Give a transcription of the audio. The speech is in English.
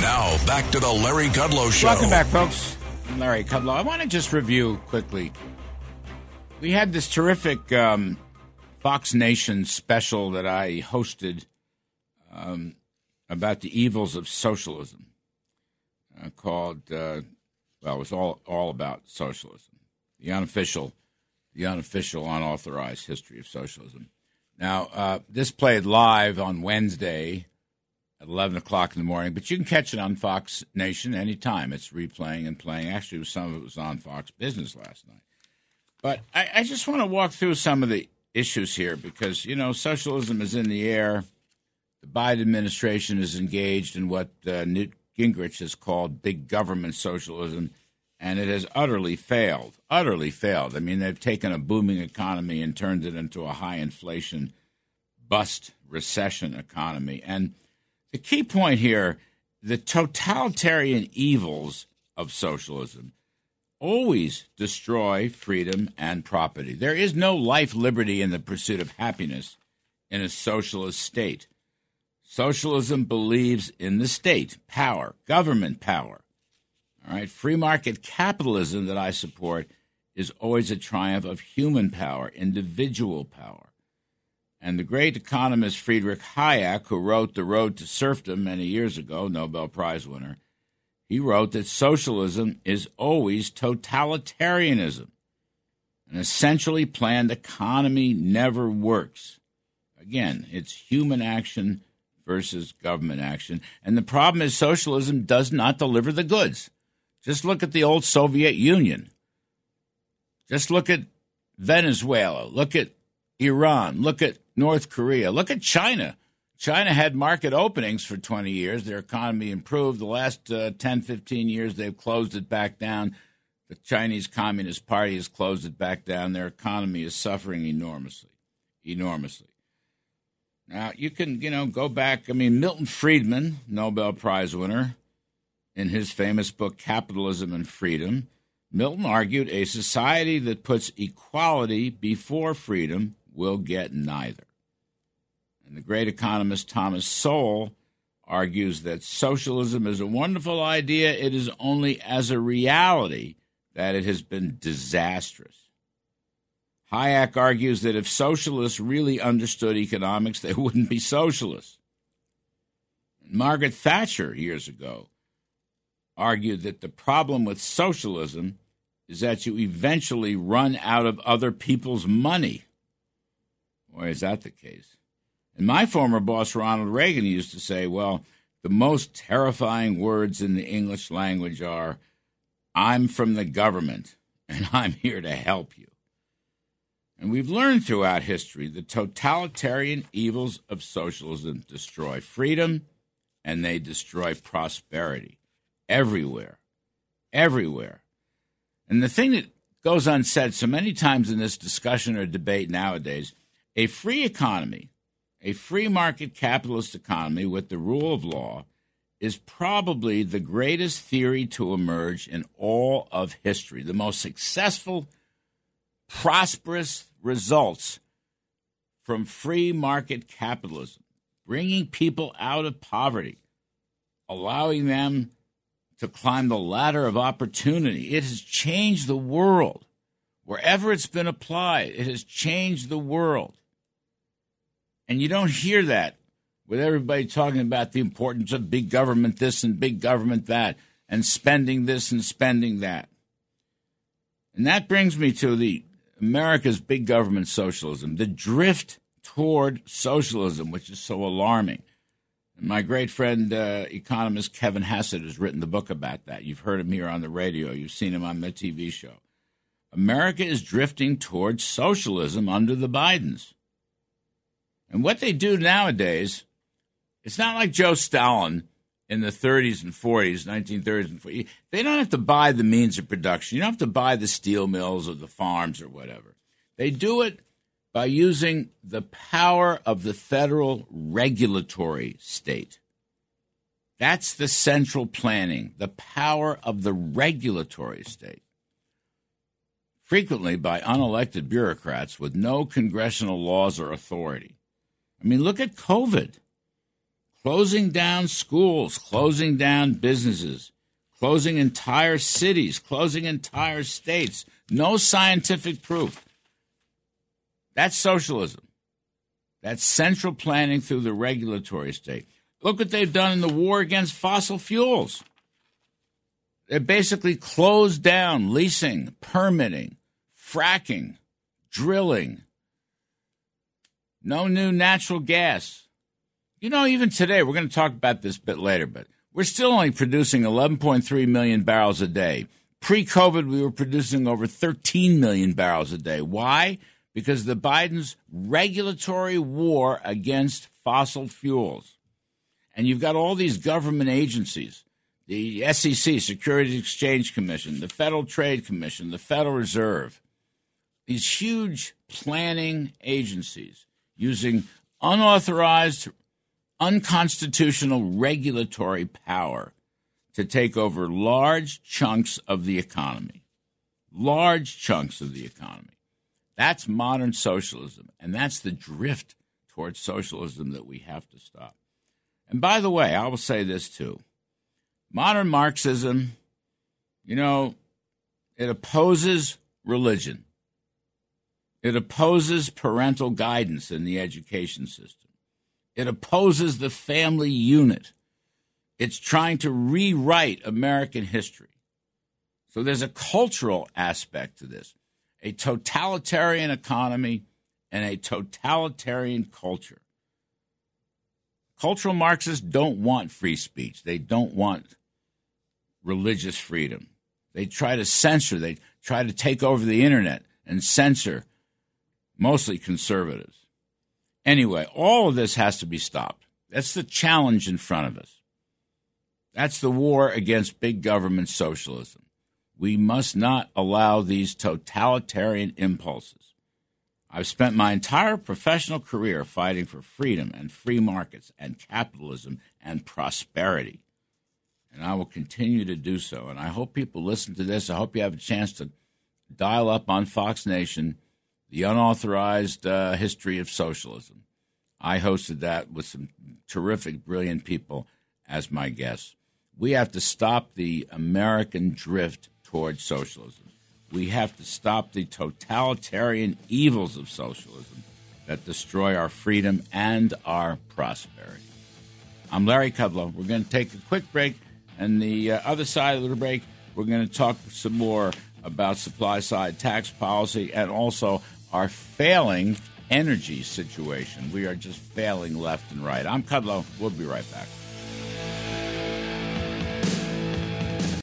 Now, back to the Larry Kudlow Show. Welcome back, folks. I'm Larry Kudlow. I want to just review quickly. We had this terrific um, Fox Nation special that I hosted um, about the evils of socialism uh, called, uh, well, it was all, all about socialism, the unofficial, the unofficial, unauthorized history of socialism. Now, uh, this played live on Wednesday at 11 o'clock in the morning, but you can catch it on Fox Nation anytime. It's replaying and playing. Actually, some of it was on Fox Business last night. But I, I just want to walk through some of the issues here because, you know, socialism is in the air. The Biden administration is engaged in what uh, Newt Gingrich has called big government socialism, and it has utterly failed. Utterly failed. I mean, they've taken a booming economy and turned it into a high inflation, bust recession economy. And the key point here the totalitarian evils of socialism always destroy freedom and property. There is no life, liberty, and the pursuit of happiness in a socialist state. Socialism believes in the state, power, government power. All right, free market capitalism that I support is always a triumph of human power, individual power. And the great economist Friedrich Hayek, who wrote The Road to Serfdom many years ago, Nobel Prize winner, he wrote that socialism is always totalitarianism. An essentially planned economy never works. Again, it's human action versus government action. And the problem is socialism does not deliver the goods. Just look at the old Soviet Union. Just look at Venezuela. Look at Iran. Look at North Korea. Look at China. China had market openings for 20 years. Their economy improved. The last uh, 10, 15 years, they've closed it back down. The Chinese Communist Party has closed it back down. Their economy is suffering enormously, enormously. Now, you can, you know, go back. I mean, Milton Friedman, Nobel Prize winner, in his famous book, Capitalism and Freedom, Milton argued a society that puts equality before freedom will get neither. And the great economist Thomas Sowell argues that socialism is a wonderful idea. It is only as a reality that it has been disastrous. Hayek argues that if socialists really understood economics, they wouldn't be socialists. Margaret Thatcher, years ago, argued that the problem with socialism is that you eventually run out of other people's money. Why is that the case? And my former boss, Ronald Reagan, used to say, well, the most terrifying words in the English language are, I'm from the government and I'm here to help you. And we've learned throughout history the totalitarian evils of socialism destroy freedom and they destroy prosperity everywhere. Everywhere. And the thing that goes unsaid so many times in this discussion or debate nowadays a free economy, a free market capitalist economy with the rule of law, is probably the greatest theory to emerge in all of history. The most successful, prosperous results from free market capitalism, bringing people out of poverty, allowing them to climb the ladder of opportunity. It has changed the world. Wherever it's been applied, it has changed the world. And you don't hear that with everybody talking about the importance of big government this and big government that and spending this and spending that. And that brings me to the America's big government socialism, the drift toward socialism, which is so alarming. My great friend, uh, economist Kevin Hassett, has written the book about that. You've heard him here on the radio, you've seen him on the TV show. America is drifting towards socialism under the Bidens. And what they do nowadays, it's not like Joe Stalin in the 30s and 40s, 1930s and 40s. They don't have to buy the means of production. You don't have to buy the steel mills or the farms or whatever. They do it by using the power of the federal regulatory state. That's the central planning, the power of the regulatory state. Frequently by unelected bureaucrats with no congressional laws or authority. I mean, look at COVID. closing down schools, closing down businesses, closing entire cities, closing entire states. No scientific proof. That's socialism. That's central planning through the regulatory state. Look what they've done in the war against fossil fuels. They basically closed down leasing, permitting, fracking, drilling. No new natural gas. You know, even today, we're going to talk about this a bit later, but we're still only producing 11.3 million barrels a day. Pre COVID, we were producing over 13 million barrels a day. Why? Because the Biden's regulatory war against fossil fuels. And you've got all these government agencies the SEC, Securities Exchange Commission, the Federal Trade Commission, the Federal Reserve, these huge planning agencies using unauthorized, unconstitutional regulatory power to take over large chunks of the economy. Large chunks of the economy. That's modern socialism, and that's the drift towards socialism that we have to stop. And by the way, I will say this too modern Marxism, you know, it opposes religion. It opposes parental guidance in the education system. It opposes the family unit. It's trying to rewrite American history. So there's a cultural aspect to this a totalitarian economy and a totalitarian culture. Cultural Marxists don't want free speech. They don't want religious freedom. They try to censor, they try to take over the internet and censor mostly conservatives. Anyway, all of this has to be stopped. That's the challenge in front of us. That's the war against big government socialism. We must not allow these totalitarian impulses. I've spent my entire professional career fighting for freedom and free markets and capitalism and prosperity and I will continue to do so. And I hope people listen to this. I hope you have a chance to dial up on Fox Nation the unauthorized uh, history of socialism. I hosted that with some terrific, brilliant people as my guests. We have to stop the American drift towards socialism. We have to stop the totalitarian evils of socialism that destroy our freedom and our prosperity. I'm Larry Kudlow. We're going to take a quick break. And the uh, other side of the break, we're going to talk some more about supply side tax policy and also our failing energy situation. We are just failing left and right. I'm Kudlow. We'll be right back.